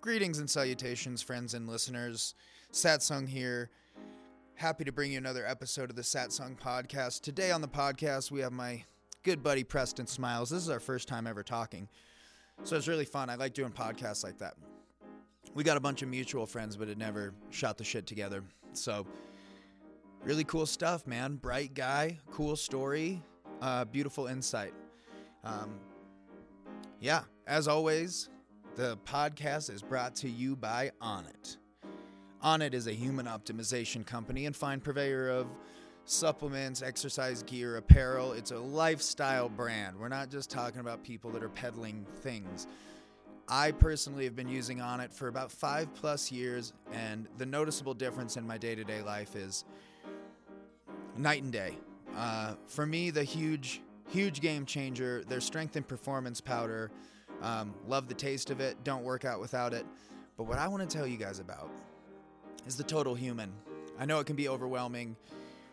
Greetings and salutations, friends and listeners. Satsung here. Happy to bring you another episode of the Satsung podcast. Today on the podcast, we have my good buddy Preston Smiles. This is our first time ever talking. So it's really fun. I like doing podcasts like that. We got a bunch of mutual friends, but it never shot the shit together. So, really cool stuff, man. Bright guy, cool story, uh, beautiful insight. Um, yeah, as always, the podcast is brought to you by Onnit. Onnit is a human optimization company and fine purveyor of supplements, exercise gear, apparel. It's a lifestyle brand. We're not just talking about people that are peddling things. I personally have been using Onnit for about five plus years, and the noticeable difference in my day to day life is night and day. Uh, for me, the huge, huge game changer, their strength and performance powder. Um, love the taste of it, don't work out without it. But what I want to tell you guys about is the total human. I know it can be overwhelming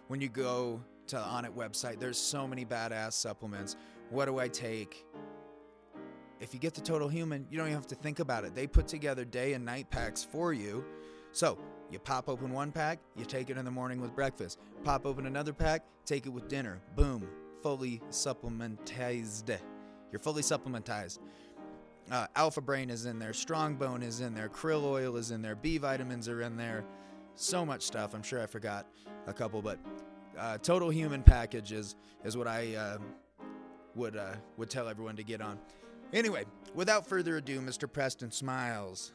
when you go to the Onnit website. There's so many badass supplements. What do I take? If you get the total human, you don't even have to think about it. They put together day and night packs for you. So you pop open one pack, you take it in the morning with breakfast. Pop open another pack, take it with dinner. Boom, fully supplementized. You're fully supplementized. Uh, Alpha Brain is in there, Strong Bone is in there, krill oil is in there, B vitamins are in there. So much stuff. I'm sure I forgot a couple, but uh, total human package is, is what I uh, would uh, would tell everyone to get on. Anyway, without further ado, Mr. Preston Smiles.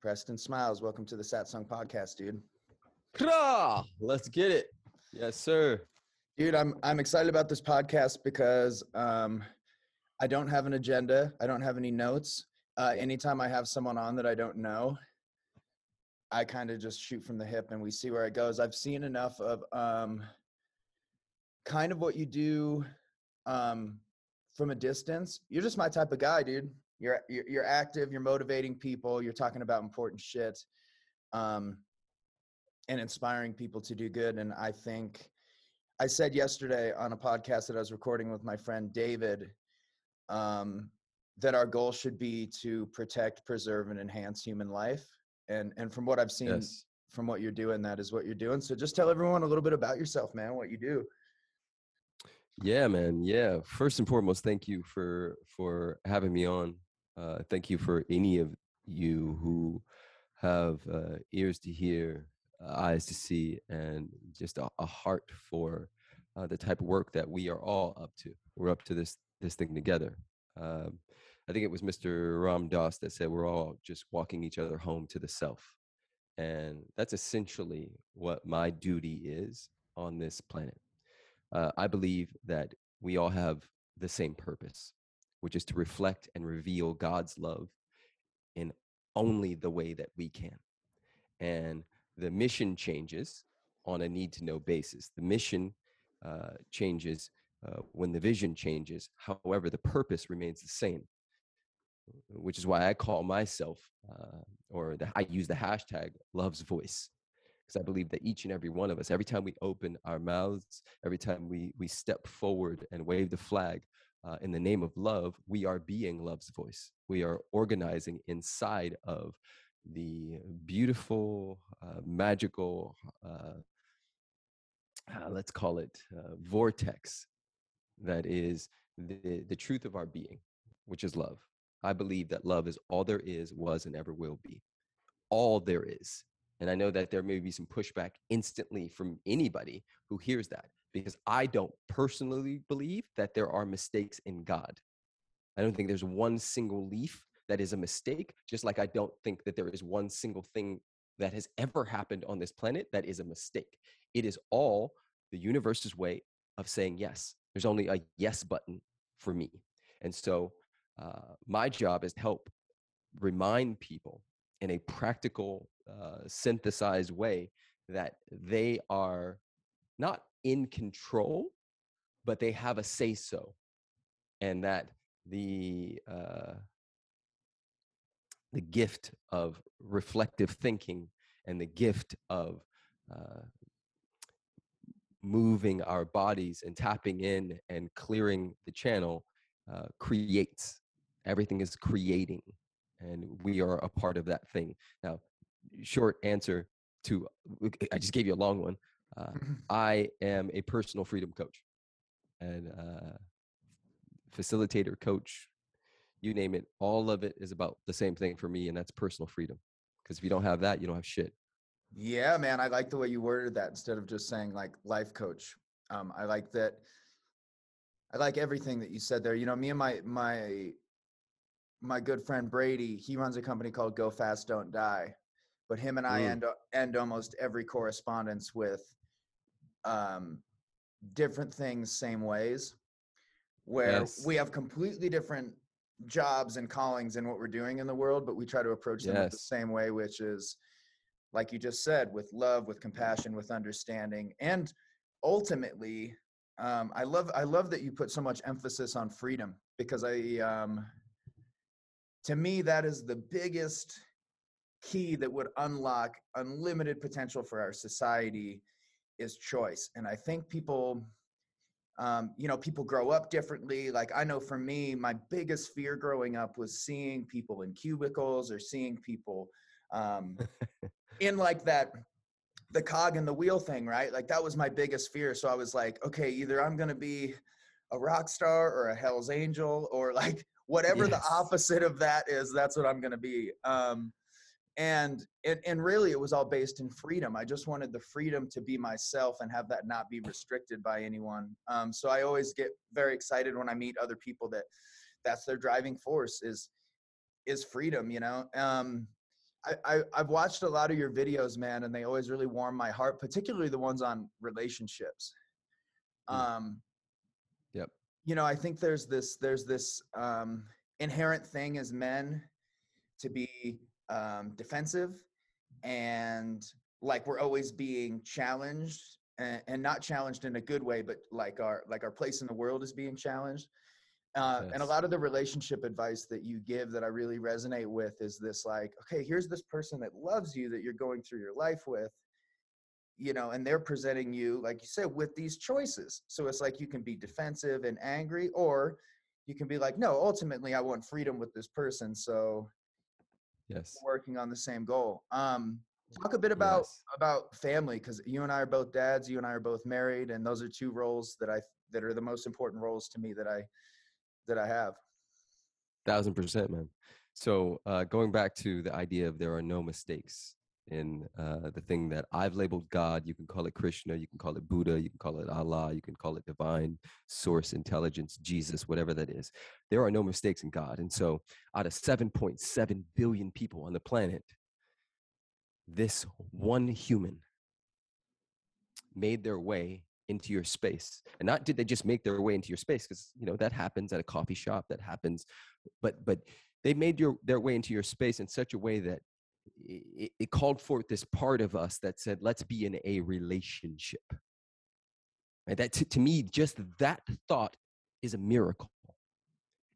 Preston Smiles, welcome to the Satsung podcast, dude. Krah! Let's get it. Yes, sir. Dude, I'm I'm excited about this podcast because um, I don't have an agenda. I don't have any notes. Uh, anytime I have someone on that I don't know, I kind of just shoot from the hip and we see where it goes. I've seen enough of um, kind of what you do um, from a distance. You're just my type of guy, dude. You're you're, active. You're motivating people. You're talking about important shit, um, and inspiring people to do good. And I think I said yesterday on a podcast that I was recording with my friend David um, that our goal should be to protect, preserve, and enhance human life. And and from what I've seen, Yes. from what you're doing, that is what you're doing. So just tell everyone a little bit about yourself, man. What you do. Yeah, man. Yeah. First and foremost, thank you for for having me on. Uh, thank you for any of you who have uh, ears to hear, eyes to see, and just a, a heart for uh, the type of work that we are all up to. We're up to this this thing together. Um, I think it was Mr. Ram Dass that said we're all just walking each other home to the self, and that's essentially what my duty is on this planet. uh, I believe that we all have the same purpose, which is to reflect and reveal God's love in only the way that we can. And the mission changes on a need to know basis. The mission uh, changes uh, when the vision changes. However, the purpose remains the same, which is why I call myself, uh, or the, I use the hashtag love's voice because I believe that each and every one of us, every time we open our mouths, every time we we step forward and wave the flag uh, in the name of love, we are being love's voice. We are organizing inside of the beautiful, uh, magical, uh, uh, let's call it uh, vortex that is the the truth of our being, which is love. I believe that love is all there is, was, and ever will be. All there is. And I know that there may be some pushback instantly from anybody who hears that because I don't personally believe that there are mistakes in God. I don't think there's one single leaf that is a mistake, just like I don't think that there is one single thing that has ever happened on this planet that is a mistake. It is all the universe's way of saying yes. There's only a yes button for me. And so uh, my job is to help remind people in a practical, uh, synthesized way that they are not in control, but they have a say so, and that the uh, the gift of reflective thinking and the gift of uh, moving our bodies and tapping in and clearing the channel uh, creates everything is creating and we are a part of that thing. Now short answer to i just gave you a long one uh, i am a personal freedom coach and uh, facilitator coach you name it all of it is about the same thing for me and that's personal freedom because if you don't have that you don't have shit yeah man i like the way you worded that instead of just saying like life coach um, i like that i like everything that you said there you know me and my my my good friend brady he runs a company called go fast don't die but him and i mm. end end almost every correspondence with um different things same ways where yes. we have completely different jobs and callings and what we're doing in the world, but we try to approach them yes. the same way, which is like you just said, with love, with compassion, with understanding, and ultimately, um, I love I love that you put so much emphasis on freedom because I, um, to me, that is the biggest key that would unlock unlimited potential for our society is choice, and I think people um, you know people grow up differently like i know for me my biggest fear growing up was seeing people in cubicles or seeing people um, in like that the cog and the wheel thing right like that was my biggest fear so i was like okay either i'm going to be a rock star or a hell's angel or like whatever yes. the opposite of that is that's what i'm going to be um, and and, and really it was all based in freedom. I just wanted the freedom to be myself and have that not be restricted by anyone. Um, so i always get very excited when i meet other people that that's their driving force is is freedom you know? Um, I, I i've watched a lot of your videos man and they always really warm my heart particularly the ones on relationships. Mm. um yep. you know i think there's this there's this um inherent thing as men to be um, defensive and like we're always being challenged and, and, not challenged in a good way but like our like our place in the world is being challenged uh, yes. and a lot of the relationship advice that you give that i really resonate with is this like okay here's this person that loves you that you're going through your life with you know and they're presenting you like you said with these choices so it's like you can be defensive and angry or you can be like no ultimately i want freedom with this person so yes. working on the same goal um talk a bit about yes. about family because you and i are both dads you and i are both married and those are two roles that i that are the most important roles to me that i that i have. Thousand percent man. So uh, going back to the idea of there are no mistakes in uh, the thing that I've labeled God. You can call it Krishna, you can call it Buddha, you can call it Allah, you can call it divine source, intelligence, Jesus, whatever that is. There are no mistakes in God. And so, out of 7.7 billion people on the planet, this one human made their way into your space and not did they just make their way into your space because you know that happens at a coffee shop that happens but but they made your their way into your space in such a way that it, it called forth this part of us that said, let's be in a relationship. And that to, to me, just that thought is a miracle.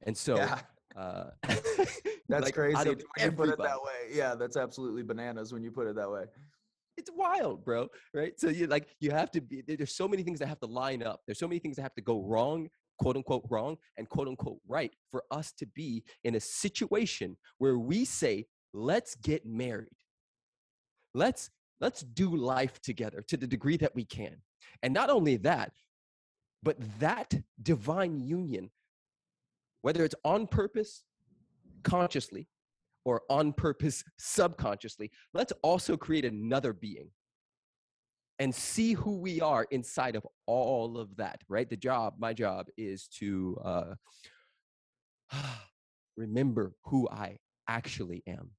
And so, yeah. uh, that's like, crazy. When you put it that way, yeah, that's absolutely bananas when you put it that way. It's wild, bro. Right? So you like you have to be. There's so many things that have to line up. There's so many things that have to go wrong quote unquote wrong and quote unquote right for us to be in a situation where we say let's get married. Let's let's do life together to the degree that we can. And not only that, but that divine union, whether it's on purpose, consciously, or on purpose, subconsciously, let's also create another being and see who we are inside of all of that, right? The job, my job is to uh, remember who I actually am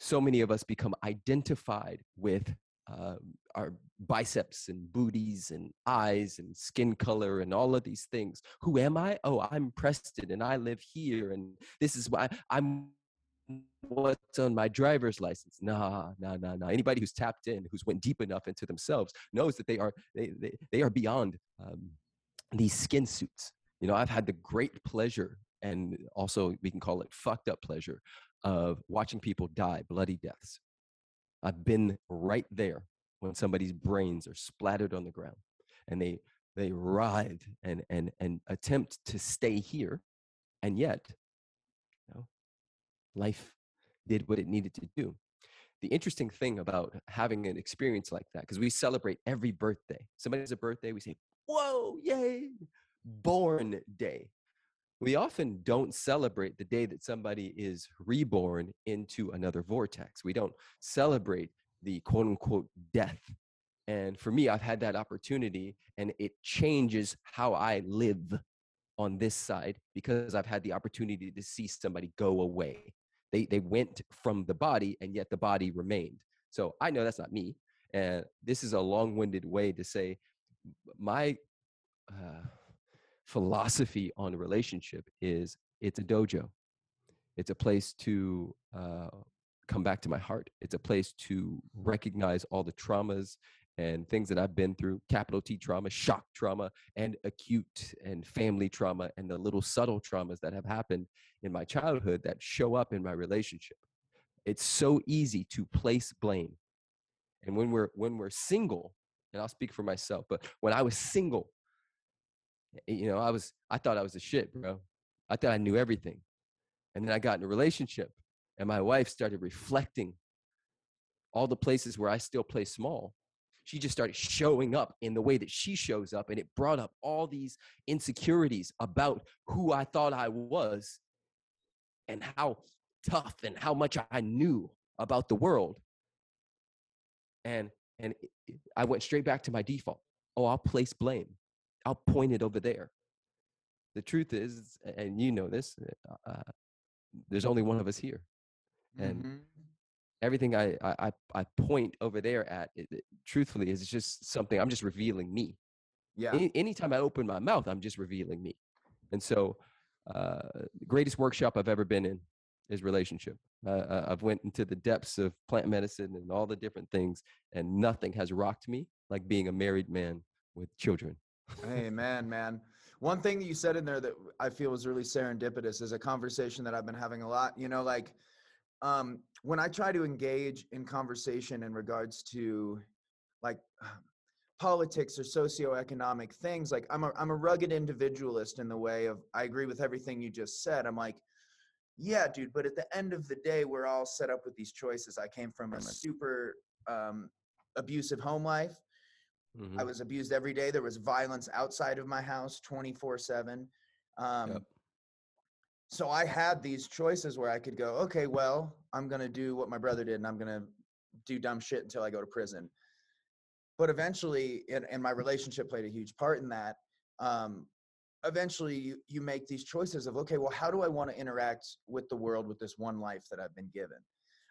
so many of us become identified with uh, our biceps and booties and eyes and skin color and all of these things. Who am I? Oh, I'm Preston and I live here and this is why I'm what's on my driver's license. Nah, nah, nah, nah. Anybody who's tapped in, who's went deep enough into themselves, knows that they are they they, they are beyond um, these skin suits. You know, I've had the great pleasure and also we can call it fucked up pleasure of watching people die bloody deaths. I've been right there when somebody's brains are splattered on the ground and they they writhe and and and attempt to stay here and yet you know, life did what it needed to do. The interesting thing about having an experience like that, because we celebrate every birthday. Somebody has a birthday, we say, Whoa, yay, born day. We often don't celebrate the day that somebody is reborn into another vortex. We don't celebrate the quote unquote death. And for me, I've had that opportunity and it changes how I live on this side because I've had the opportunity to see somebody go away. They, they went from the body and yet the body remained. So I know that's not me. And this is a long winded way to say my uh, philosophy on relationship is it's a dojo. It's a place to uh, come back to my heart. It's a place to recognize all the traumas and things that I've been through capital T trauma, shock trauma, and acute and family trauma, and the little subtle traumas that have happened in my childhood that show up in my relationship. It's so easy to place blame. And when we're when we're single, and I'll speak for myself, but when I was single, you know, I was I thought I was a shit, bro. I thought I knew everything. And then I got in a relationship and my wife started reflecting all the places where I still play small she just started showing up in the way that she shows up. And it brought up all these insecurities about who I thought I was and how tough and how much I knew about the world. And and eh, I went straight back to my default. Oh, I'll place blame. I'll point it over there. The truth is, and you know this, uh, uh there's only one of us here. And mm-hmm everything I, I I point over there at, it, it, truthfully, is just something I'm just revealing me. Yeah. Any, anytime I open my mouth, I'm just revealing me. And so, uh, the greatest workshop I've ever been in is relationship. Uh, I've went into the depths of plant medicine and all the different things, and nothing has rocked me like being a married man with children. Amen, man. One thing that you said in there that I feel was really serendipitous is a conversation that I've been having a lot. You know, like um, when I try to engage in conversation in regards to like politics or socioeconomic things, like I'm a I'm a rugged individualist in the way of I agree with everything you just said. I'm like, yeah, dude, but at the end of the day, we're all set up with these choices. I came from a super um, abusive home life. Mm-hmm. I was abused every day. There was violence outside of my house 24 7. Um, yep so I had these choices where I could go, okay, well, I'm going to do what my brother did and I'm going to do dumb shit until I go to prison. But eventually, and, and my relationship played a huge part in that. Um, eventually, you, you make these choices of, okay, well, how do I want to interact with the world with this one life that I've been given?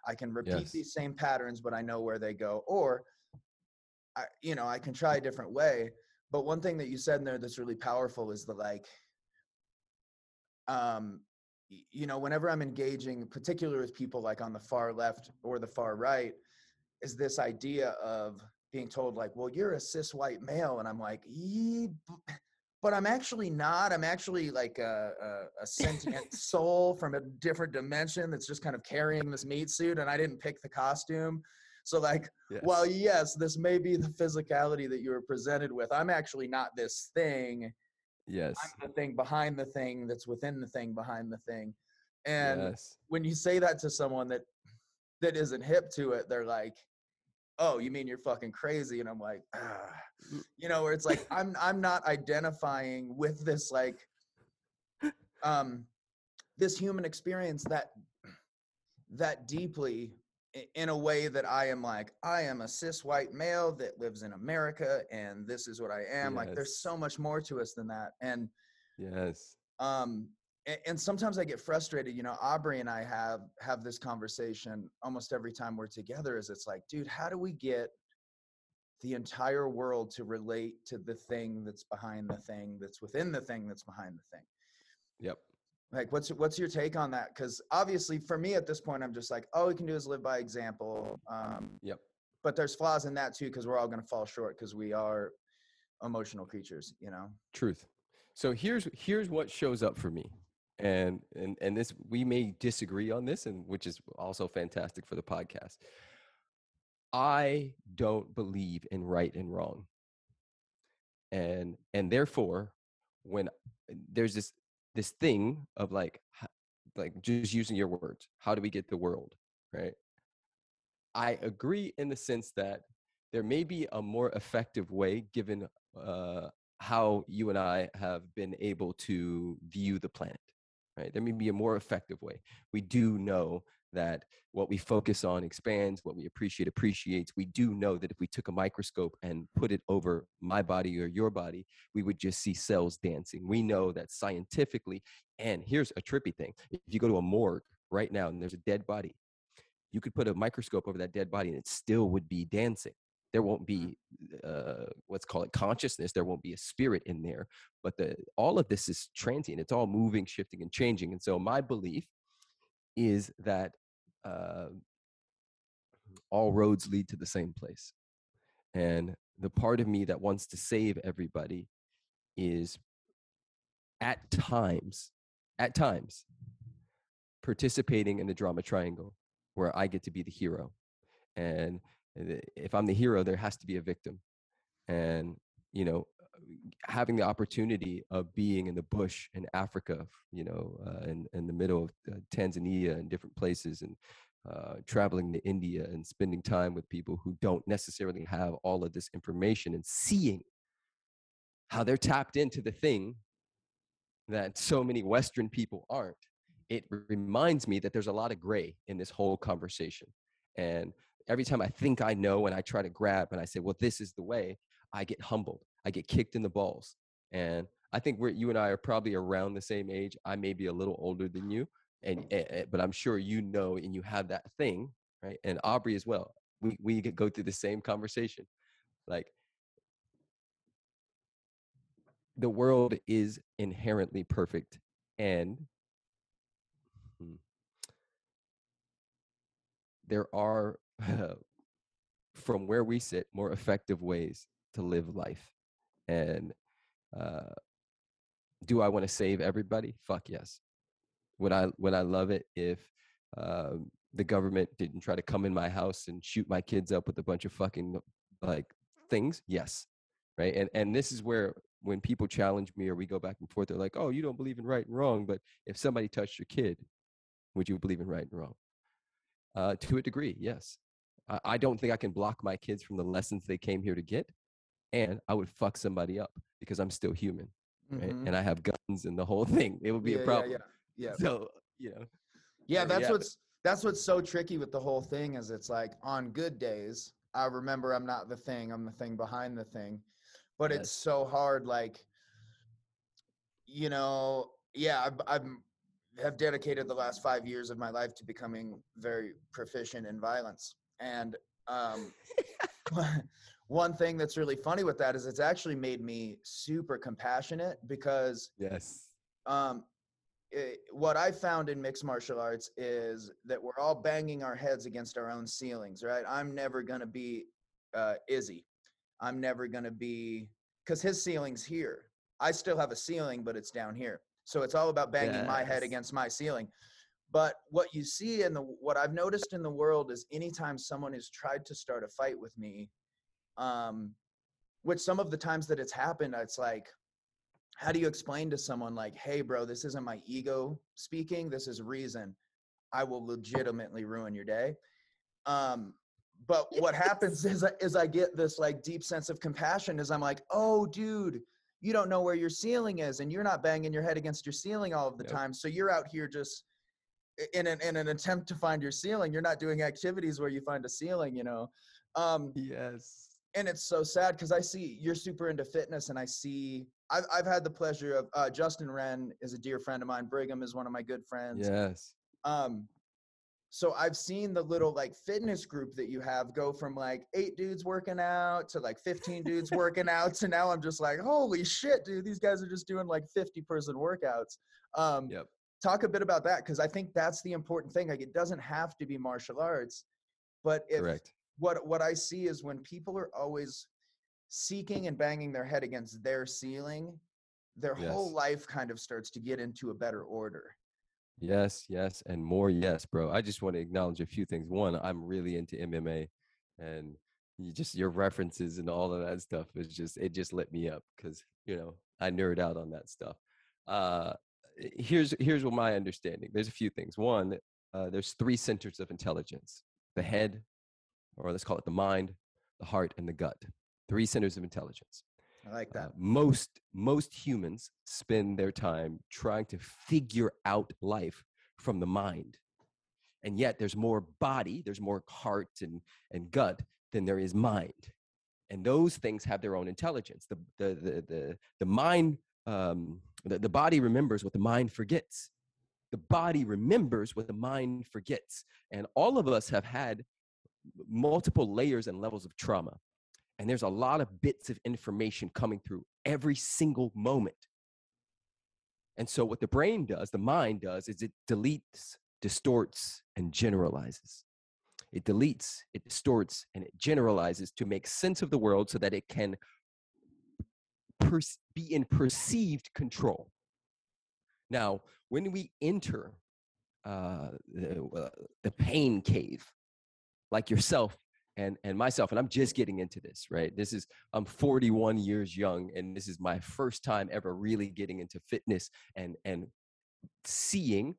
I can repeat yes. these same patterns, but I know where they go. Or, I, you know, I can try a different way. But one thing that you said in there that's really powerful is the like, um, you know, whenever I'm engaging, particularly with people like on the far left or the far right, is this idea of being told like, well, you're a cis white male. And I'm like, but I'm actually not. I'm actually like a, a, a sentient soul from a different dimension that's just kind of carrying this meat suit and I didn't pick the costume. So like, yes. well, yes, this may be the physicality that you were presented with. I'm actually not this thing Yes. I'm the thing behind the thing that's within the thing behind the thing. And yes. when you say that to someone that that isn't hip to it, they're like, "Oh, you mean you're fucking crazy?" And I'm like, ah. you know, where it's like I'm I'm not identifying with this like um this human experience that that deeply in a way that I am like, I am a cis white male that lives in America and this is what I am. Yes. Like there's so much more to us than that. And yes. Um and, and sometimes I get frustrated, you know, Aubrey and I have have this conversation almost every time we're together is it's like, dude, how do we get the entire world to relate to the thing that's behind the thing that's within the thing that's behind the thing? Yep like what's what's your take on that? Because obviously for me at this point i'm just like all we can do is live by example um yep. but there's flaws in that too because we're all going to fall short because we are emotional creatures you know? Truth. So here's here's what shows up for me and and and this we may disagree on this and which is also fantastic for the podcast. I don't believe in right and wrong. And and therefore when there's this this thing of like like just using your words, how do we get the world, right? I agree in the sense that there may be a more effective way given uh, how you and I have been able to view the planet, right? There may be a more effective way. We do know that what we focus on expands, what we appreciate appreciates. We do know that if we took a microscope and put it over my body or your body, we would just see cells dancing. We know that scientifically, and here's a trippy thing if you go to a morgue right now and there's a dead body, you could put a microscope over that dead body and it still would be dancing. There won't be uh, what's called consciousness. There won't be a spirit in there. But the all of this is transient. It's all moving, shifting, and changing. And so my belief is that uh, all roads lead to the same place. And the part of me that wants to save everybody is at times, at times, participating in the drama triangle where I get to be the hero. And if I'm the hero, there has to be a victim. And, you know, having the opportunity of being in the bush in Africa, you know, uh, in, in the middle of uh, Tanzania and different places and uh, traveling to India and spending time with people who don't necessarily have all of this information and seeing how they're tapped into the thing that so many Western people aren't, it reminds me that there's a lot of gray in this whole conversation. And every time I think I know and I try to grab and I say, well, this is the way, I get humbled. I get kicked in the balls. And I think we're, you and I are probably around the same age. I may be a little older than you, and, and but I'm sure you know and you have that thing, right? And Aubrey as well. We we go through the same conversation. Like the world is inherently perfect and hmm, there are from where we sit more effective ways to live life and uh, do i want to save everybody? Fuck yes. Would i would i love it if uh, the government didn't try to come in my house and shoot my kids up with a bunch of fucking like things? Yes right? And and this is where when people challenge me or we go back and forth they're like oh you don't believe in right and wrong but if somebody touched your kid would you believe in right and wrong? Uh, to a degree yes. I, I don't think i can block my kids from the lessons they came here to get and I would fuck somebody up because I'm still human, right? Mm-hmm. And I have guns and the whole thing. It would be yeah, a problem. Yeah, yeah, yeah. So you know. Yeah, that's yeah. what's that's what's so tricky with the whole thing is it's like on good days I remember I'm not the thing, I'm the thing behind the thing, but yes. it's so hard. Like, you know, yeah, I've, I've have dedicated the last five years of my life to becoming very proficient in violence and um one thing that's really funny with that is it's actually made me super compassionate because yes. um it, what i found in mixed martial arts is that we're all banging our heads against our own ceilings right? I'm never going to be uh izzy. I'm never going to be because his ceiling's here. I still have a ceiling but it's down here. So it's all about banging yes. my head against my ceiling. But what you see in the what i've noticed in the world is anytime someone has tried to start a fight with me um which some of the times that it's happened it's like how do you explain to someone like hey bro this isn't my ego speaking this is reason. I will legitimately ruin your day. Um but what happens is is i get this like deep sense of compassion is i'm like oh dude you don't know where your ceiling is and you're not banging your head against your ceiling all of the yep. time so you're out here just in an, in an attempt to find your ceiling you're not doing activities where you find a ceiling you know? Um yes and it's so sad because I see you're super into fitness, and I see I've I've had the pleasure of uh, Justin Wren is a dear friend of mine. Brigham is one of my good friends. Yes. Um, so I've seen the little like fitness group that you have go from like eight dudes working out to like 15 dudes working out to now I'm just like, holy shit, dude, these guys are just doing like 50 person workouts. Um, yep. Talk a bit about that because I think that's the important thing. Like, it doesn't have to be martial arts, but if Correct what what I see is when people are always seeking and banging their head against their ceiling, their yes. whole life kind of starts to get into a better order. Yes, yes, and more yes, bro. I just want to acknowledge a few things. One, I'm really into MMA and you just your references and all of that stuff is just it just lit me up because you know I nerd out on that stuff. Uh here's here's what my understanding. There's a few things. One, uh, there's three centers of intelligence: the head, or let's call it the mind, the heart, and the gut. Three centers of intelligence. I like Uh, that. most most humans spend their time trying to figure out life from the mind, and yet there's more body, there's more heart and and gut than there is mind, and those things have their own intelligence. The the the the, the mind, um, the, the body remembers what the mind forgets. The body remembers what the mind forgets, and all of us have had multiple layers and levels of trauma and there's a lot of bits of information coming through every single moment. And so, what the brain does, the mind does, is it deletes, distorts, and generalizes. It deletes, it distorts, and it generalizes to make sense of the world so that it can perce- be in perceived control. Now, when we enter uh, the, uh, the pain cave, like yourself and and myself and i'm just getting into this right? This is i'm 41 years young and this is my first time ever really getting into fitness and and seeing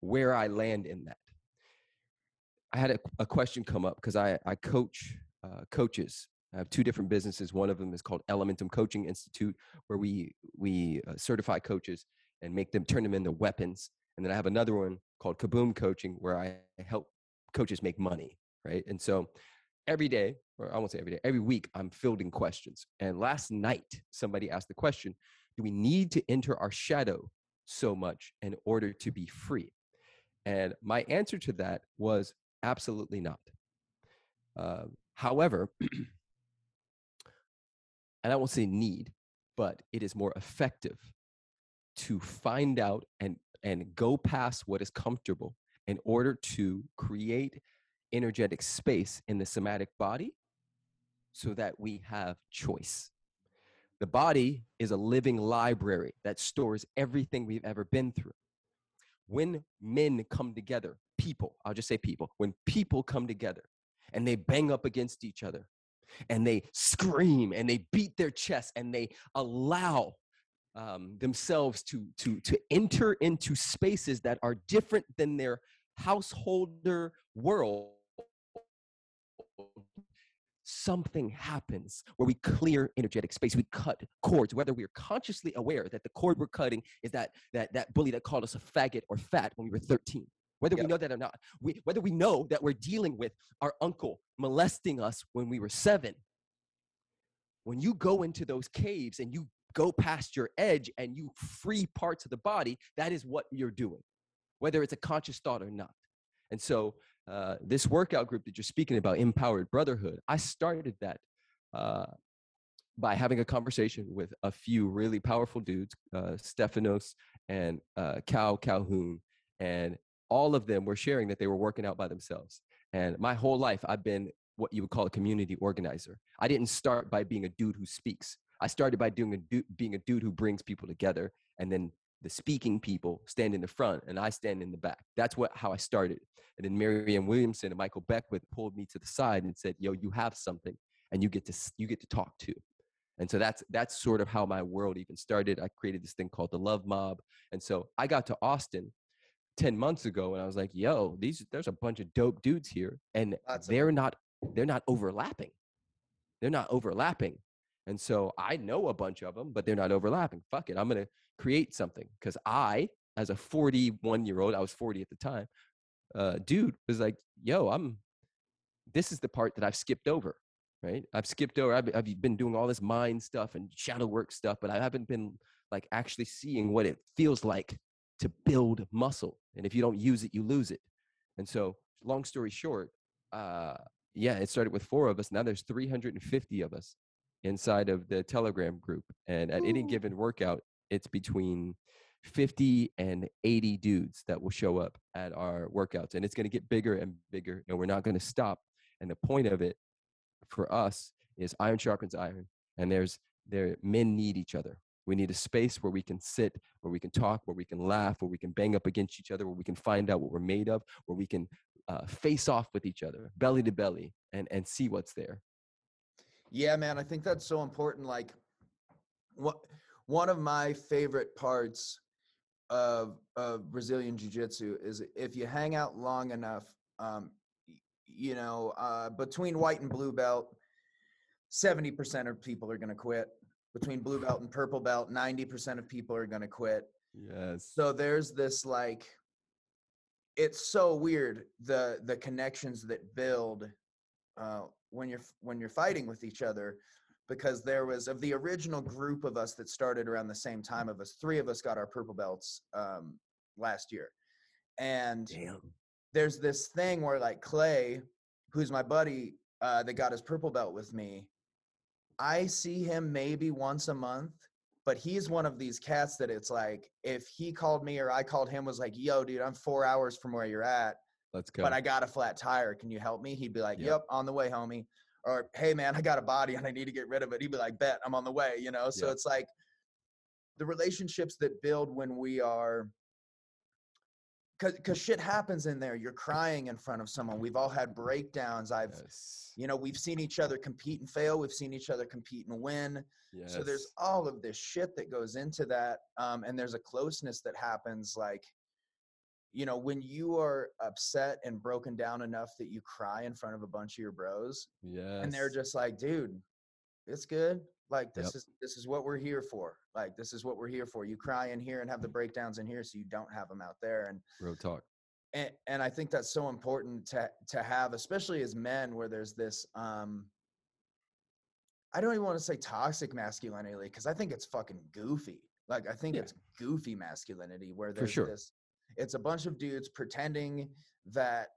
where i land in that. I had a, a question come up because i i coach uh, coaches. I have two different businesses. One of them is called elementum coaching institute where we we uh, certify coaches and make them turn them into weapons and then i have another one called kaboom coaching where i help coaches make money right and so every day, or I won't say every day, every week, I'm fielding questions. And last night, somebody asked the question Do we need to enter our shadow so much in order to be free? And my answer to that was absolutely not. Uh, however, and I won't say need, but it is more effective to find out and, and go past what is comfortable in order to create energetic space in the somatic body so that we have choice. The body is a living library that stores everything we've ever been through. When men come together, people, I'll just say people, when people come together and they bang up against each other and they scream and they beat their chest and they allow um, themselves to, to, to enter into spaces that are different than their householder world something happens where we clear energetic space we cut cords whether we're consciously aware that the cord we're cutting is that that that bully that called us a faggot or fat when we were 13 whether we know that or not we, whether we know that we're dealing with our uncle molesting us when we were seven when you go into those caves and you go past your edge and you free parts of the body that is what you're doing whether it's a conscious thought or not. And so uh, this workout group that you're speaking about, Empowered Brotherhood, I started that uh, by having a conversation with a few really powerful dudes, uh, Stephanos and uh, Cal Calhoun, and all of them were sharing that they were working out by themselves. And my whole life, I've been what you would call a community organizer. I didn't start by being a dude who speaks. I started by doing a du- being a dude who brings people together, and then the speaking people stand in the front, and I stand in the back. That's what how I started. And then Marianne Williamson and Michael Beckwith pulled me to the side and said, "Yo, you have something, and you get to you get to talk to." And so that's that's sort of how my world even started. I created this thing called the Love Mob, and so I got to Austin ten months ago, and I was like, "Yo, these there's a bunch of dope dudes here, and Lots they're not they're not overlapping. They're not overlapping." And so I know a bunch of them, but they're not overlapping. Fuck it, I'm gonna create something because I, as a 41 year old, I was 40 at the time, uh, dude was like, "Yo, I'm. This is the part that I've skipped over, right? I've skipped over. I've, I've been doing all this mind stuff and shadow work stuff, but I haven't been like actually seeing what it feels like to build muscle. And if you don't use it, you lose it. And so, long story short, uh, yeah, it started with four of us. Now there's 350 of us inside of the Telegram group, and at any given workout, it's between 50 and 80 dudes that will show up at our workouts and it's going to get bigger and bigger and we're not going to stop and the point of it for us is iron sharpens iron and there's there men need each other. We need a space where we can sit where we can talk where we can laugh where we can bang up against each other where we can find out what we're made of where we can uh, face off with each other belly to belly and and see what's there Yeah, man, I think that's so important. Like, what one of my favorite parts of of Brazilian Jiu Jitsu is if you hang out long enough, um, you know, uh, between white and blue belt, seventy percent of people are going to quit. Between blue belt and purple belt, ninety percent of people are going to quit. Yes. So there's this like, it's so weird the the connections that build uh, when you're when you're fighting with each other because there was of the original group of us that started around the same time of us three of us got our purple belts um, last year and Damn. there's this thing where like clay who's my buddy uh, that got his purple belt with me i see him maybe once a month but he's one of these cats that it's like if he called me or i called him was like yo dude i'm four hours from where you're at Let's go. but I got a flat tire. Can you help me? He'd be like, Yep. Yep, on the way, homie. Or hey man, I got a body and I need to get rid of it. He'd be like, Bet, I'm on the way, you know? So Yep. it's like the relationships that build when we are cause cause shit happens in there. You're crying in front of someone. We've all had breakdowns. I've yes. you know, we've seen each other compete and fail. We've seen each other compete and win. Yes. So there's all of this shit that goes into that. Um, and there's a closeness that happens like, you know, when you are upset and broken down enough that you cry in front of a bunch of your bros yeah and they're just like, dude, it's good. Like this Yep. is this is what we're here for. Like this is what we're here for. You cry in here and have the breakdowns in here so you don't have them out there. And real talk. and, and I think that's so important to to have, especially as men, where there's this um I don't even want to say toxic masculinity because I think it's fucking goofy. Like I think Yeah. it's goofy masculinity where there's sure. this it's a bunch of dudes pretending that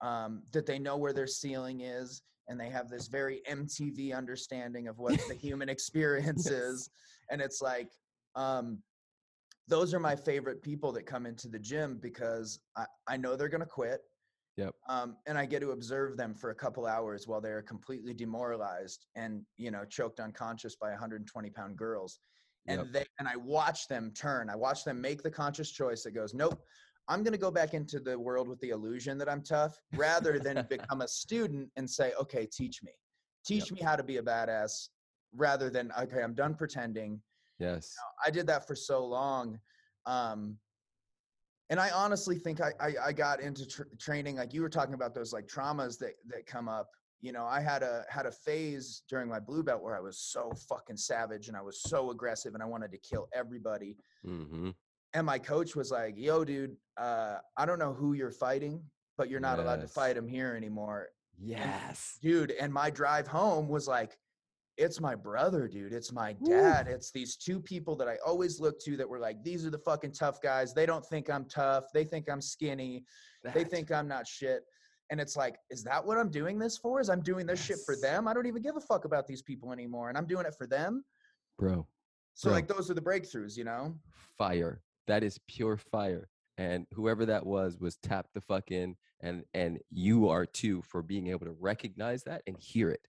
um that they know where their ceiling is and they have this very MTV understanding of what the human experience Yes. is and it's like um those are my favorite people that come into the gym because I, I know they're going to quit. Yep. Um, and I get to observe them for a couple hours while they're completely demoralized and, you know, choked unconscious by 120 pound girls. And Yep. they, and I watch them turn. I watch them make the conscious choice that goes, nope, I'm going to go back into the world with the illusion that I'm tough rather than become a student and say, okay, teach me, teach me how to be a badass rather than, okay, I'm done pretending. Yes. I did that for so long. Um, and I honestly think I, I, I got into tr- training, like you were talking about those like traumas that, that come up. You know, I had a, had a phase during my blue belt where I was so fucking savage and I was so aggressive and I wanted to kill everybody. Mm-hmm. And my coach was like, yo, dude, uh, I don't know who you're fighting, but you're not allowed to fight him here anymore. Yes. Dude, and my drive home was like, it's my brother, dude. It's my dad. It's these two people that I always look to that were like, these are the fucking tough guys. They don't think I'm tough. They think I'm skinny. They think I'm not shit. And it's like, is that what I'm doing this for? Is I'm doing this shit for them? I don't even give a fuck about these people anymore. And I'm doing it for them. bro. So Bro. like those are the breakthroughs, you know? fire. That is pure fire. And whoever that was was tapped the fuck in, and and you are too for being able to recognize that and hear it.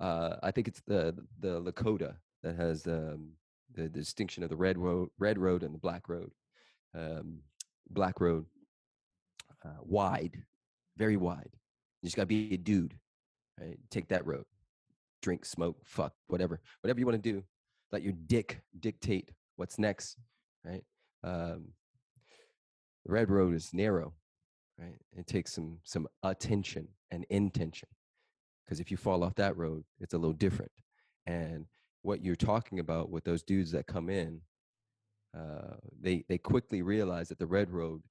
Uh, I think it's the the Lakota that has um, the distinction of the red road, red road, and the black road. Um, black road, uh, wide, very wide. You just gotta be a dude, right? Take that road. Drink, smoke, fuck, whatever, whatever you want to do. Let your dick dictate what's next, right? Um, the red road is narrow, right? It takes some some attention and intention, because if you fall off that road, it's a little different. And what you're talking about with those dudes that come in, uh, they they quickly realize that the red road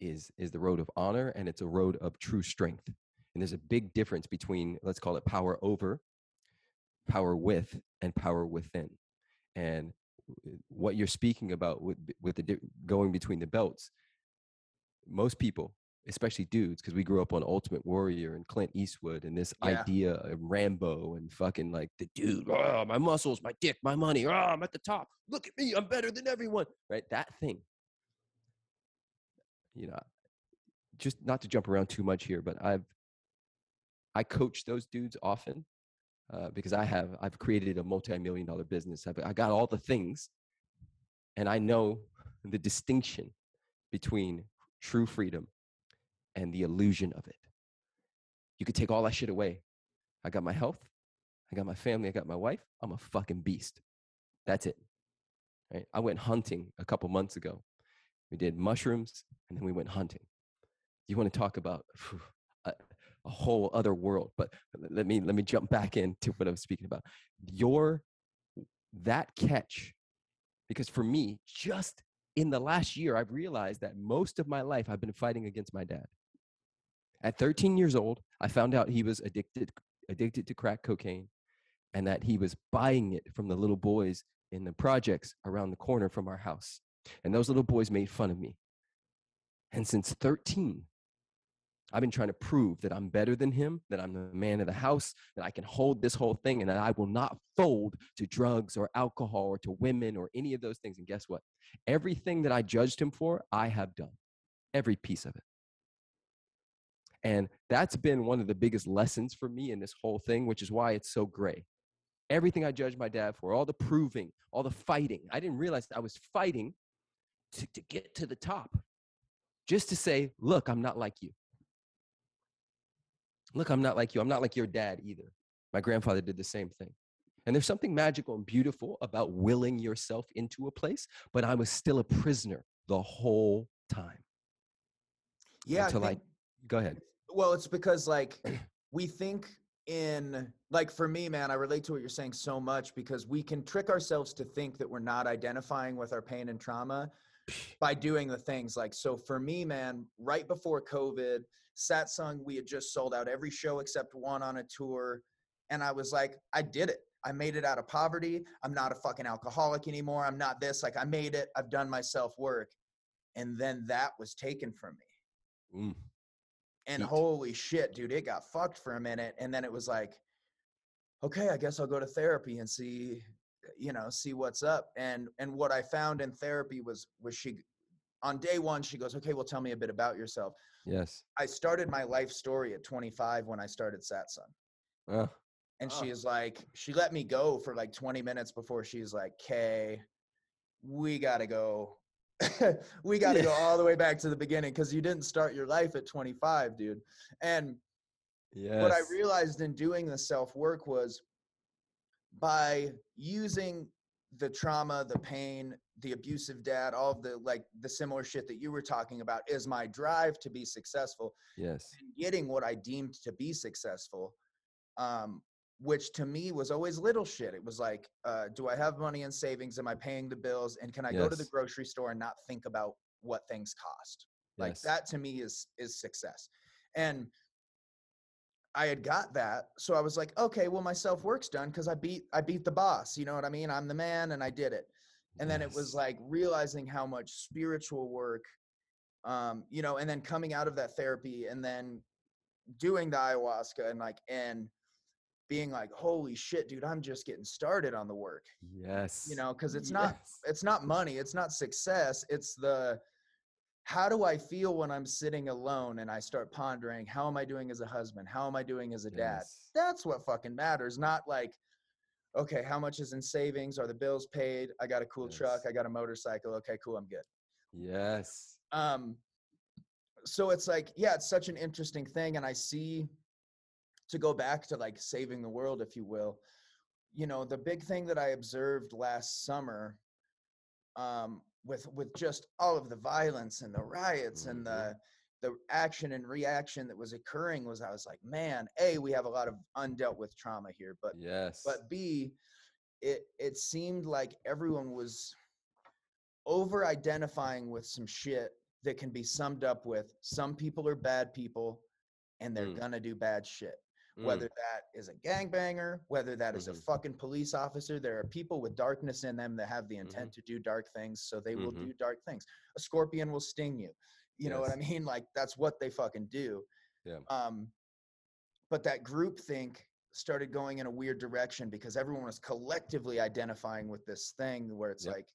is is the road of honor and it's a road of true strength. And there's a big difference between let's call it power over, power with, and power within. And what you're speaking about with with the going between the belts, most people, especially dudes, because we grew up on Ultimate Warrior and Clint Eastwood and this Yeah. idea of Rambo and fucking like the dude, oh, my muscles, my dick, my money, oh, I'm at the top. Look at me, I'm better than everyone, right? That thing. You know, just not to jump around too much here, but I've I coach those dudes often uh, because I have I've created a multi-million dollar business. I've, I got all the things, and I know the distinction between true freedom and the illusion of it. You could take all that shit away. I got my health, I got my family, I got my wife. I'm a fucking beast. That's it. Right? I went hunting a couple months ago, we did mushrooms, and then we went hunting. You want to talk about phew, a, a whole other world, but let me let me jump back into what I was speaking about. Your that catch, because for me, just in the last year, I've realized that most of my life I've been fighting against my dad. At 13 years old, I found out he was addicted addicted to crack cocaine and that he was buying it from the little boys in the projects around the corner from our house. And those little boys made fun of me. And since 13, I've been trying to prove that I'm better than him, that I'm the man of the house, that I can hold this whole thing, and that I will not fold to drugs or alcohol or to women or any of those things. And guess what? Everything that I judged him for, I have done. Every piece of it. And that's been one of the biggest lessons for me in this whole thing, which is why it's so gray. Everything I judged my dad for, all the proving, all the fighting, I didn't realize I was fighting to, to get to the top. Just to say, look, I'm not like you. Look, I'm not like you. I'm not like your dad either. My grandfather did the same thing. And there's something magical and beautiful about willing yourself into a place, but I was still a prisoner the whole time. Yeah. Until I, think- go ahead. Well, it's because like we think in like for me, man, I relate to what you're saying so much because we can trick ourselves to think that we're not identifying with our pain and trauma by doing the things like so for me, man, right before COVID, Satsang, we had just sold out every show except one on a tour. And I was like, I did it. I made it out of poverty. I'm not a fucking alcoholic anymore. I'm not this. Like I made it. I've done myself work. And then that was taken from me. Mm, And Heat. holy shit, dude, it got fucked for a minute. And then it was like, okay, I guess I'll go to therapy and see, you know, see what's up. And and what I found in therapy was was she on day one, she goes, Okay, well, tell me a bit about yourself. yes. I started my life story at 25 when I started Satsang. Uh, And Oh. she is like, she let me go for like 20 minutes before she's like, Kay, we gotta go. we gotta go all the way back to the beginning because you didn't start your life at 25, dude. And yes. what I realized in doing the self work was by using the trauma, the pain, the abusive dad, all of the like the similar shit that you were talking about is my drive to be successful Yes. and getting what I deemed to be successful. Um, which to me was always little shit. It was like, uh, do I have money in savings? Am I paying the bills? And can I go to the grocery store and not think about what things cost? Like yes. that to me is is success. And I had got that. So I was like, okay, well my self-work's done because I beat I beat the boss. You know what I mean? I'm the man and I did it. And then it was like realizing how much spiritual work um, you know, and then coming out of that therapy and then doing the ayahuasca and like and being like, holy shit, dude, I'm just getting started on the work. Yes. You know, because it's not it's not money, it's not success, it's the how do I feel when I'm sitting alone and I start pondering how am I doing as a husband? How am I doing as a dad? Yes. That's what fucking matters, not like okay, how much is in savings? Are the bills paid? I got a cool truck, I got a motorcycle. Okay, cool, I'm good. Yes. Um so it's like yeah, it's such an interesting thing and I see to go back to like saving the world if you will. You know, the big thing that I observed last summer um with with just all of the violence and the riots and the the action and reaction that was occurring was I was like, man, A, we have a lot of undealt with trauma here, but Yes. but B, it it seemed like everyone was over identifying with some shit that can be summed up with some people are bad people and they're Mm. gonna do bad shit. Mm, Whether that is a gangbanger, whether that is a Mhm. fucking police officer, there are people with darkness in them that have the intent to do dark things, so they will Mhm. do dark things. A scorpion will sting you. You know what I mean? Like that's what they fucking do. Yeah. Um, but that group think started going in a weird direction because everyone was collectively identifying with this thing where it's Yep. like,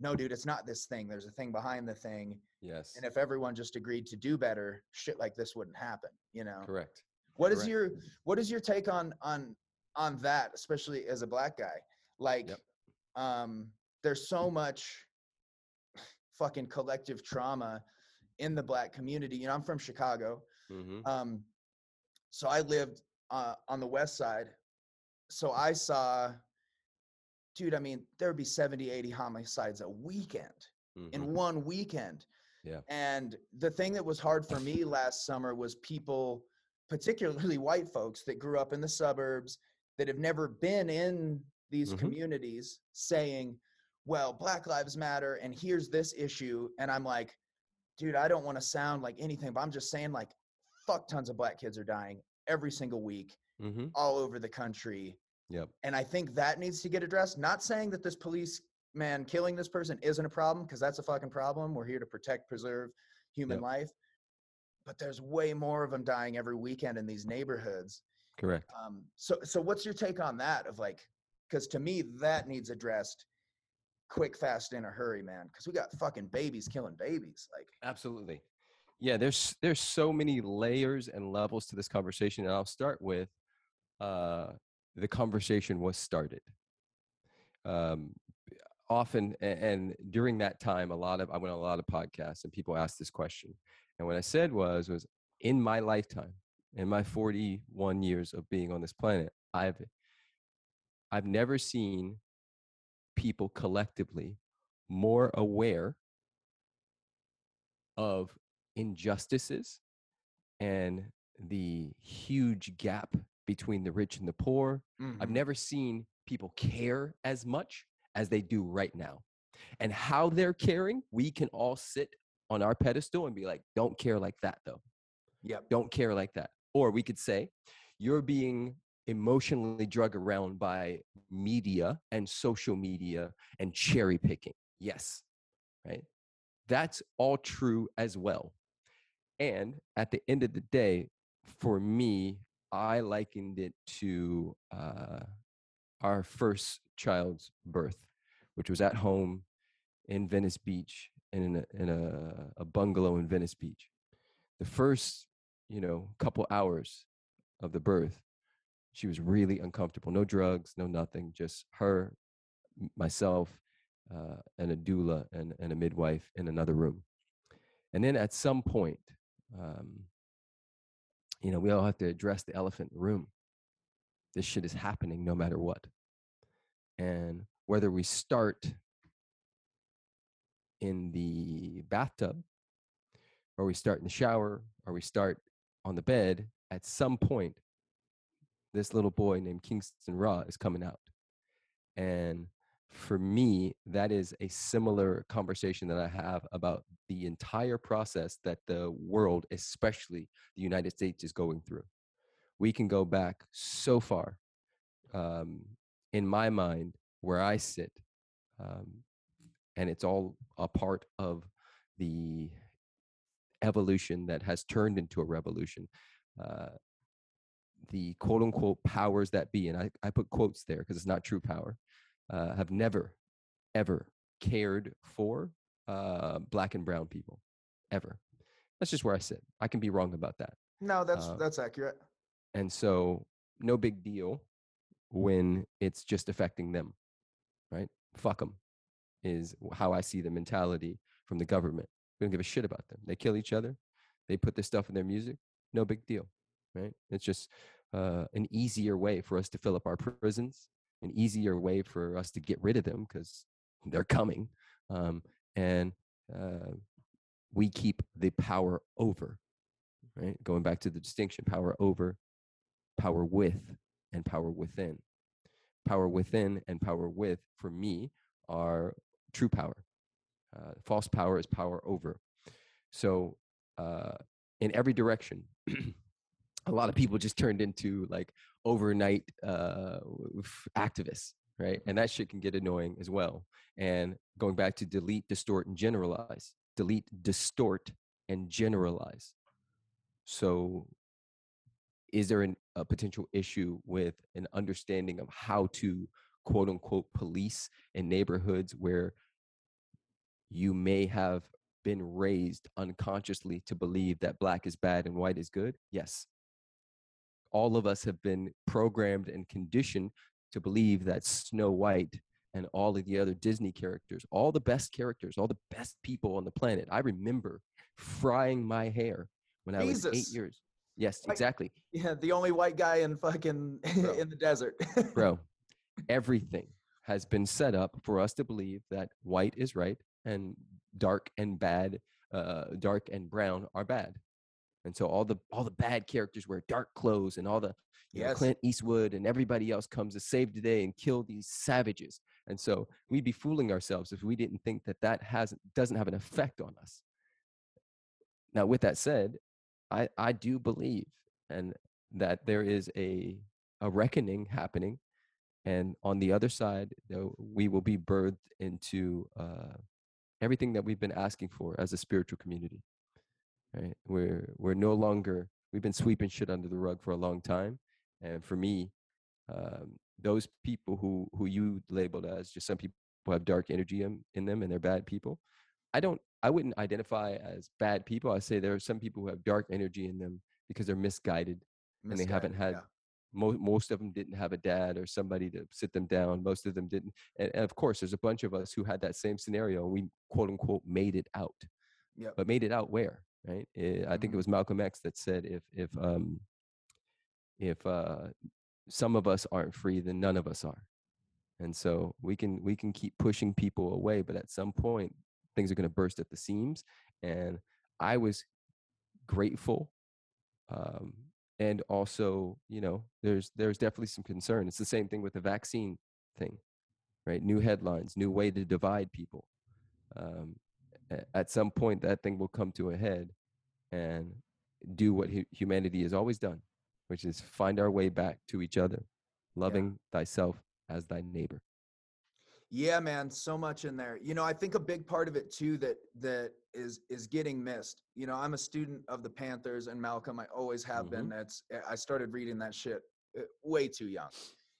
no, dude, it's not this thing. There's a thing behind the thing. yes. And if everyone just agreed to do better, shit like this wouldn't happen. You know. Correct. What is correct. your what is your take on on on that, especially as a black guy? Like, Yep. um, there's so much fucking collective trauma in the black community. You know, I'm from Chicago. Mm-hmm. Um, so I lived uh, on the west side. So I saw, dude, I mean, there would be 70, 80 homicides a weekend mm-hmm. in one weekend. Yeah. And the thing that was hard for me last summer was people, particularly white folks that grew up in the suburbs that have never been in these Mhm. communities saying, well, Black Lives Matter and here's this issue. And I'm like, dude, I don't want to sound like anything, but I'm just saying, like, fuck tons of black kids are dying every single week Mm-hmm. all over the country. Yep. And I think that needs to get addressed. Not saying that this police man killing this person isn't a problem, because that's a fucking problem. We're here to protect, preserve human Yep. life. But there's way more of them dying every weekend in these neighborhoods. Correct. Um, so, so what's your take on that? Of like, because to me that needs addressed quick, fast, in a hurry, man. Because we got fucking babies killing babies. Like, Absolutely. Yeah, there's there's so many layers and levels to this conversation, and I'll start with uh, the conversation was started. Um, often, a- and during that time, a lot of I went on a lot of podcasts, and people asked this question, and what I said was was in my lifetime, in my 41 years of being on this planet, I've I've never seen people collectively more aware of injustices and the huge gap between the rich and the poor. I've mhm. never seen people care as much as they do right now. And how they're caring, we can all sit on our pedestal and be like, don't care like that, though. Yeah. Don't care like that. Or we could say, you're being emotionally drug around by media and social media and cherry picking. Yes. Right. That's all true as well. And at the end of the day, for me, I likened it to uh, our first child's birth, which was at home in Venice Beach in a, in a, a bungalow in Venice Beach. The first, you know, couple hours of the birth, she was really uncomfortable. No drugs, no nothing, just her, myself, uh, and a doula and, and a midwife in another room. And then at some point, um, you know, we all have to address the elephant in the room. This shit is happening no matter what. And whether we start in the bathtub, or we start in the shower, or we start on the bed, at some point, this little boy named Kingston Raw is coming out. And for me, that is a similar conversation that I have about the entire process that the world, especially the United States, is going through. We can go back so far. Um, in my mind, where I sit, um, and it's all a part of the evolution that has turned into a revolution. Uh, the quote unquote powers that be, and I, I put quotes there because it's not true power, uh, have never, ever cared for uh, black and brown people, ever. That's just where I sit. I can be wrong about that. No, that's Uh, that's accurate. And so, no big deal when it's just affecting them, right? Fuck them is how I see the mentality from the government. We don't give a shit about them. They kill each other. They put this stuff in their music. No big deal, right? It's just uh, an easier way for us to fill up our prisons, an easier way for us to get rid of them because they're coming. Um, and uh, we keep the power over, right? Going back to the distinction power over, power with, and power within. Power within and power with, for me, are true power. Uh, false power is power over. So, uh, in every direction, a lot of people just turned into like overnight uh, activists, right? And that shit can get annoying as well. And going back to delete, distort, and generalize, delete, distort, and generalize. So, is there an, a potential issue with an understanding of how to quote unquote police in neighborhoods where you may have been raised unconsciously to believe that black is bad and white is good? Yes. All of us have been programmed and conditioned to believe that Snow White and all of the other Disney characters, all the best characters, all the best people on the planet. I remember frying my hair when I was eight years. Yes, Like- exactly. Yeah, the only white guy in fucking Bro. in the desert. bro everything has been set up for us to believe that white is right and dark and bad uh, dark and brown are bad. And so all the all the bad characters wear dark clothes, and all the you know, Clint Eastwood and everybody else comes to save the day and kill these savages. And so we'd be fooling ourselves if we didn't think that that hasn't doesn't have an effect on us. Now, with that said, I I do believe and that there is a a reckoning happening, and on the other side, though, we will be birthed into uh, everything that we've been asking for as a spiritual community. Right? We're we're no longer we've been sweeping shit under the rug for a long time, and for me, um, those people who who you labeled as just some people who have dark energy in, in them and they're bad people. I don't I wouldn't identify as bad people. I say there are some people who have dark energy in them because they're misguided and they haven't Misguided, had most most of them didn't have a dad or somebody to sit them down. Most of them didn't. And, and of course, there's a bunch of us who had that same scenario. and We quote unquote made it out. Yep. but made it out where? Right? Eh, I think it was Malcolm X that said if if um if uh some of us aren't free, then none of us are. And so we can we can keep pushing people away, but at some point things are going to burst at the seams. And I was grateful um, and also you know there's there's definitely some concern. It's the same thing with the vaccine thing right? New headlines new way to divide people. Um, at some point that thing will come to a head and do what hu- humanity has always done which is find our way back to each other loving thyself as thy neighbor Yeah, man, so much in there. You know, I think a big part of it too that that is is getting missed. You know, I'm a student of the Panthers and Malcolm. I always have been. That's I started reading that shit uh, way too young.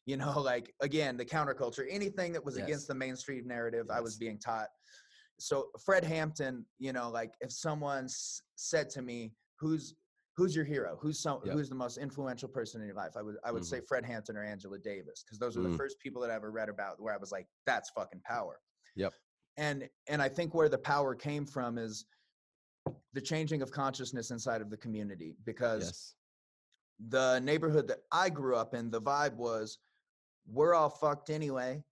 You know, like again, the counterculture, anything that was Yes. against the mainstream narrative, I was being taught. So Fred Hampton, you know, like if someone s- said to me, "Who's who's your hero? Who's some Yep. who's the most influential person in your life?" I would I would say Fred Hampton or Angela Davis because those were the Mm. first people that I ever read about where I was like, "That's fucking power." Yep. And and I think where the power came from is the changing of consciousness inside of the community because yes the neighborhood that I grew up in, the vibe was we're all fucked anyway.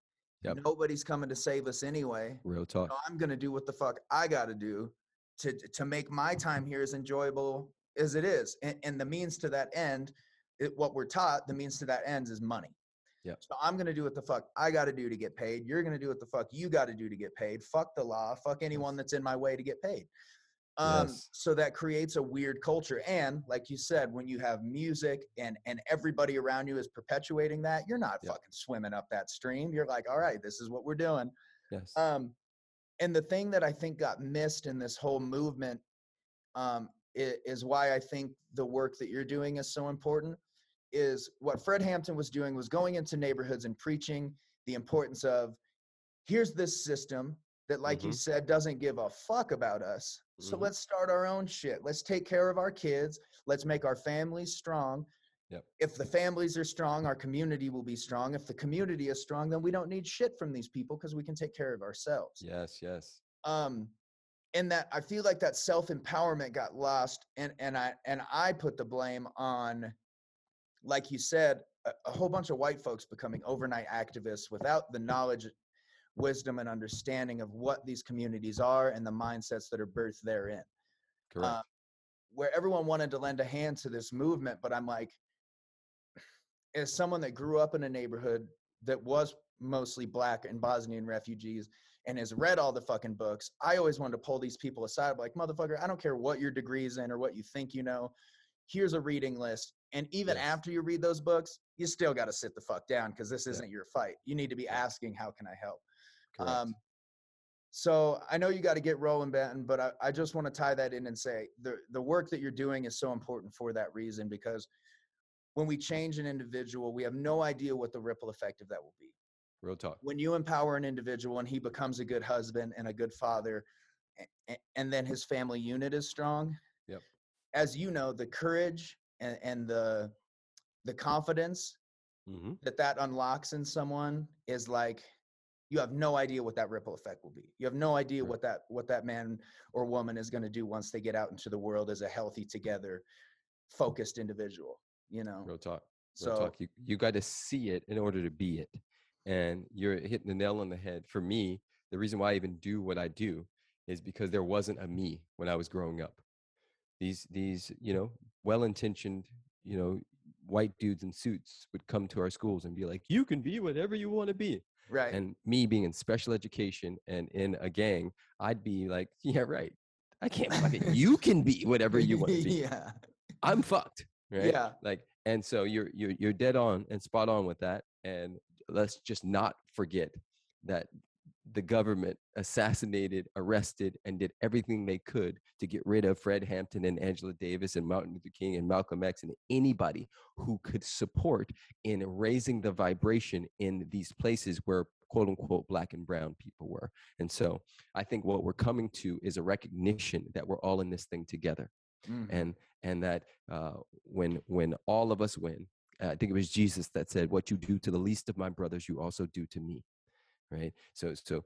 Yep. Nobody's coming to save us anyway. real talk So I'm gonna do what the fuck I gotta do to to make my time here as enjoyable as it is. And, and the means to that end, it, what we're taught, the means to that end is money. Yep. So I'm gonna do what the fuck I gotta do to get paid. You're gonna do what the fuck you gotta do to get paid. Fuck the law. Fuck anyone that's in my way to get paid. Um, Yes. So that creates a weird culture. And like you said, when you have music and and everybody around you is perpetuating that, you're not Yep. fucking swimming up that stream. You're like, all right, this is what we're doing. yes Um, and the thing that I think got missed in this whole movement um, is, is why I think the work that you're doing is so important. Is what Fred Hampton was doing was going into neighborhoods and preaching the importance of here's this system that, like you Mhm. said, doesn't give a fuck about us. So Mhm. let's start our own shit. Let's take care of our kids. Let's make our families strong. Yep. If the families are strong, our community will be strong. If the community is strong, then we don't need shit from these people because we can take care of ourselves yes yes um and that i feel like that self-empowerment got lost and and i and i put the blame on like you said a, a whole bunch of white folks becoming overnight activists without the knowledge wisdom and understanding of what these communities are and the mindsets that are birthed therein. Correct. uh, where everyone wanted to lend a hand to this movement but i'm like as someone that grew up in a neighborhood that was mostly black and bosnian refugees and has read all the fucking books i always wanted to pull these people aside. Like motherfucker i don't care what your degrees in or what you think you know. Here's a reading list. And even Yes. after you read those books you still got to sit the fuck down because this isn't your fight. You need to be asking how can i help? Correct. Um, so I know you got to get rolling, Benton, but I, I just want to tie that in and say the the work that you're doing is so important for that reason because when we change an individual, we have no idea what the ripple effect of that will be. Real talk When you empower an individual and he becomes a good husband and a good father, and then his family unit is strong. Yep. As you know, the courage and, and the the confidence hmm that that unlocks in someone is like you have no idea what that ripple effect will be you have no idea Right. what that what that man or woman is going to do once they get out into the world as a healthy together focused individual you know real talk so Real talk. You you got to see it in order to be it, and you're hitting the nail on the head. For me, the reason why I even do what I do is because there wasn't a me when I was growing up. These these you know well intentioned you know white dudes in suits would come to our schools and be like, "You can be whatever you want to be." Right. And me being in special education and in a gang, I'd be like, "Yeah, right. I can't fucking. you can be whatever you want to be. yeah. I'm fucked." Right. Yeah. Like, and so you're you're you're dead on and spot on with that. And let's just not forget that the government assassinated, arrested, and did everything they could to get rid of Fred Hampton and Angela Davis and Martin Luther King and Malcolm X and anybody who could support in raising the vibration in these places where quote unquote black and brown people were. And so I think what we're coming to is a recognition that we're all in this thing together. Mhm. And and that uh, when when all of us win, Uh, I think it was Jesus that said, "What you do to the least of my brothers, you also do to me." Right. So so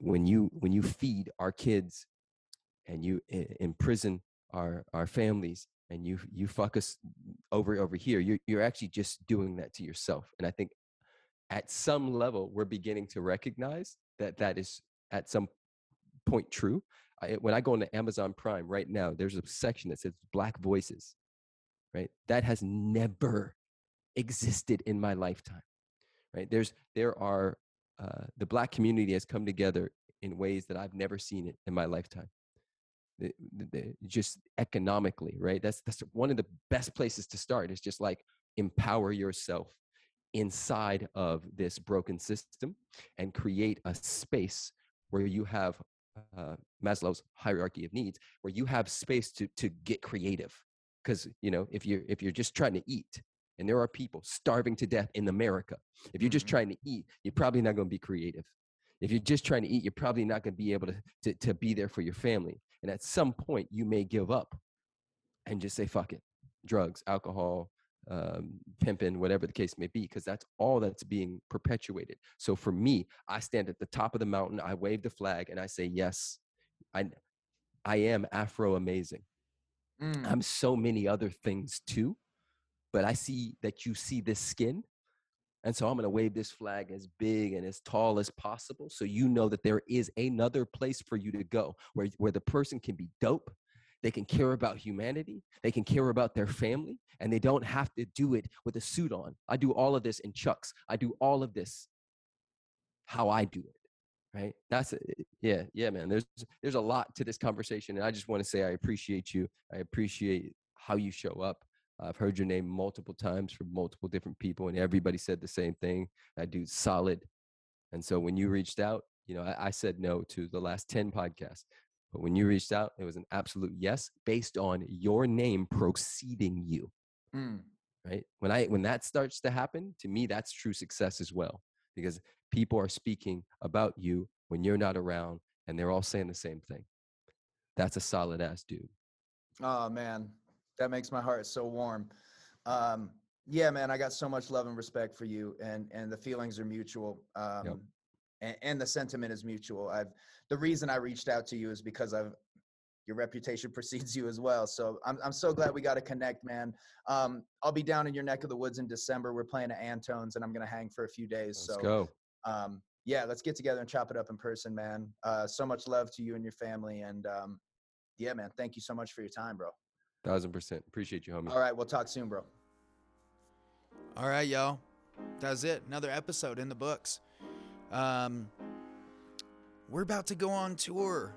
when you when you feed our kids, and you imprison our our families, and you you fuck us over over here, you're you're actually just doing that to yourself. And I think at some level we're beginning to recognize that that is at some point true. I, when I go into Amazon Prime right now, there's a section that says Black Voices, right? That has never existed in my lifetime, right? There's there are uh, the Black community has come together in ways that I've never seen it in my lifetime. The- the- the- just economically, right? That's that's one of the best places to start. Is just like empower yourself inside of this broken system and create a space where you have uh, Maslow's hierarchy of needs, where you have space to to get creative. Because you know, if you're if you're just trying to eat, and there are people starving to death in America, if you're just Mhm. trying to eat, you're probably not going to be creative. If you're just trying to eat, you're probably not going to be able to, to to be there for your family. And at some point, you may give up and just say, "Fuck it," drugs, alcohol, um, pimping, whatever the case may be, because that's all that's being perpetuated. So for me, I stand at the top of the mountain, I wave the flag, and I say, yes, I, I am Afro amazing. Mm. I'm so many other things too, but I see that you see this skin. And so I'm going to wave this flag as big and as tall as possible so you know that there is another place for you to go where, where the person can be dope, they can care about humanity, they can care about their family, and they don't have to do it with a suit on. I do all of this in chucks. I do all of this how I do it. Right? That's. Yeah, yeah, man. There's there's a lot to this conversation, and I just want to say I appreciate you. I appreciate how you show up. I've heard your name multiple times from multiple different people, and everybody said the same thing. That dude's solid. And so when you reached out, you know, I, I said no to the last 10 podcasts. But when you reached out, it was an absolute yes based on your name preceding you. Mm. Right. When I when that starts to happen, to me, that's true success as well. Because people are speaking about you when you're not around and they're all saying the same thing. That's a solid ass dude. Oh man, that makes my heart so warm. Um, yeah, man, I got so much love and respect for you, and and the feelings are mutual. Um, and, and the sentiment is mutual. I've the reason I reached out to you is because I've your reputation precedes you as well. So I'm I'm so glad we got to connect, man. Um, I'll be down in your neck of the woods in December. We're playing at Antone's, and I'm gonna hang for a few days. Let's so go. um, yeah, let's get together and chop it up in person, man. Uh, so much love to you and your family, and um, yeah, man, thank you so much for your time, bro. Thousand percent. Appreciate you, homie. All right, we'll talk soon, bro. All right, y'all. That's it. Another episode in the books. Um, we're about to go on tour.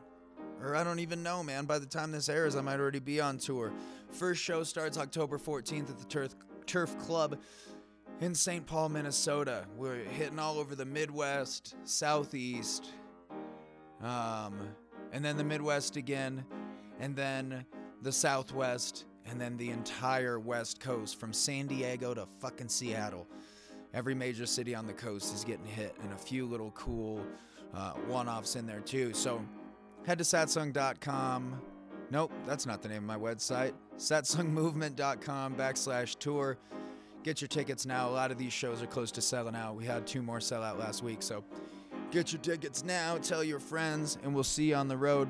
Or I don't even know, man. By the time this airs, I might already be on tour. First show starts October 14th at the Turf, Turf Club in St. Paul, Minnesota. We're hitting all over the Midwest, Southeast, um, and then the Midwest again, and then the Southwest, and then the entire West Coast from San Diego to fucking Seattle. Every major city on the coast is getting hit, and a few little cool uh, one offs in there too. So head to satsang.com. Nope, that's not the name of my website. Satsangmovement.com backslash tour. Get your tickets now. A lot of these shows are close to selling out. We had two more sell out last week, so get your tickets now. Tell your friends, and we'll see you on the road.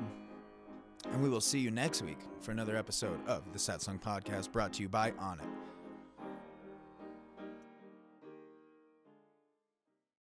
And we will see you next week for another episode of the Satsang Podcast brought to you by Onnit.